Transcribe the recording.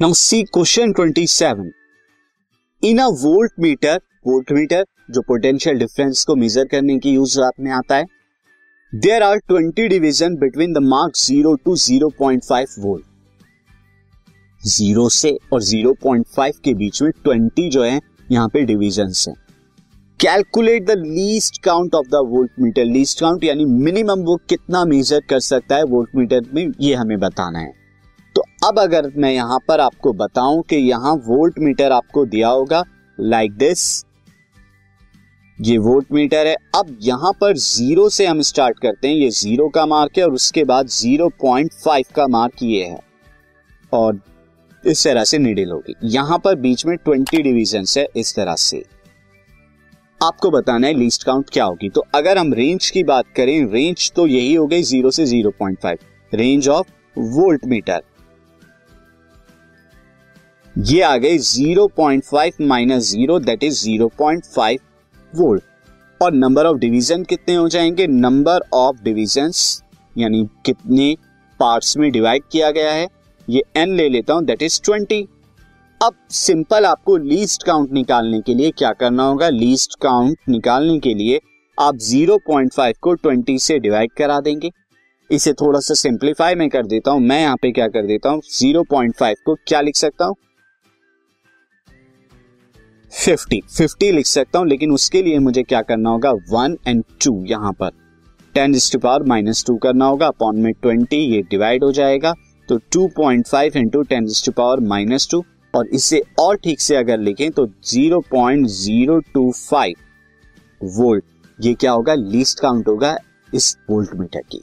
Now see question 27 in a voltmeter voltmeter जो potential difference को measure करने की यूज़ रात में आता है there are 20 division between the mark 0 to 0.5 volt zero से और 0.5 के बीच में 20 जो है, यहाँ पे डिविजन है। Calculate the least count of the voltmeter least count यानी मिनिमम वो कितना मेजर कर सकता है वोल्ट मीटर में, ये हमें बताना है। तो अब अगर मैं यहाँ पर आपको बताऊँ कि यहाँ वोल्ट मीटर आपको दिया होगा लाइक like दिस ये वोल्ट मीटर है। अब यहाँ पर ज़ीरो से हम स्टार्ट करते हैं। ये ज़ीरो का मार्क है और उसके बाद ज़ीरो पॉइंट फाइव का मार्क ये है। और इस तरह से निडिल होगी। यहाँ पर बीच में ट्वेंटी डिविजन है इस तरह से। आपको बताना है लीस्ट काउंट क्या होगी। तो अगर हम रेंज की बात करें रेंज तो यही हो गई ज़ीरो से zero point five. Range of voltmeter ये आ गई zero point five minus zero that is zero point five volt और नंबर ऑफ़ डिवीज़न कितने हो जाएँगे? नंबर ऑफ़ डिविजन यानी कितने पार्ट्स में डिवाइड किया गया है? ये एन ले लेता हूँ दैट इज़ ट्वेंटी अब सिंपल आपको लीस्ट काउंट निकालने के लिए क्या करना होगा? लीस्ट काउंट निकालने के लिए आप 0.5 को 20 से डिवाइड करा देंगे। इसे थोड़ा सा सिंप्लीफाई में कर देता हूँ। मैं यहाँ पे क्या कर देता हूँ? 0.5 को क्या लिख सकता हूँ? 50 50 लिख सकता हूँ, लेकिन उसके लिए मुझे क्या करना होगा? वन एंड टू यहाँ पर। Ten to power minus two करना होगा अपॉन में ट्वेंटी ये डिवाइड हो जाएगा। तो two point five into ten to power minus two और इसे और ठीक से अगर लिखें तो 0.025 वोल्ट ये क्या होगा? लीस्ट काउंट होगा इस वोल्ट मीटर की।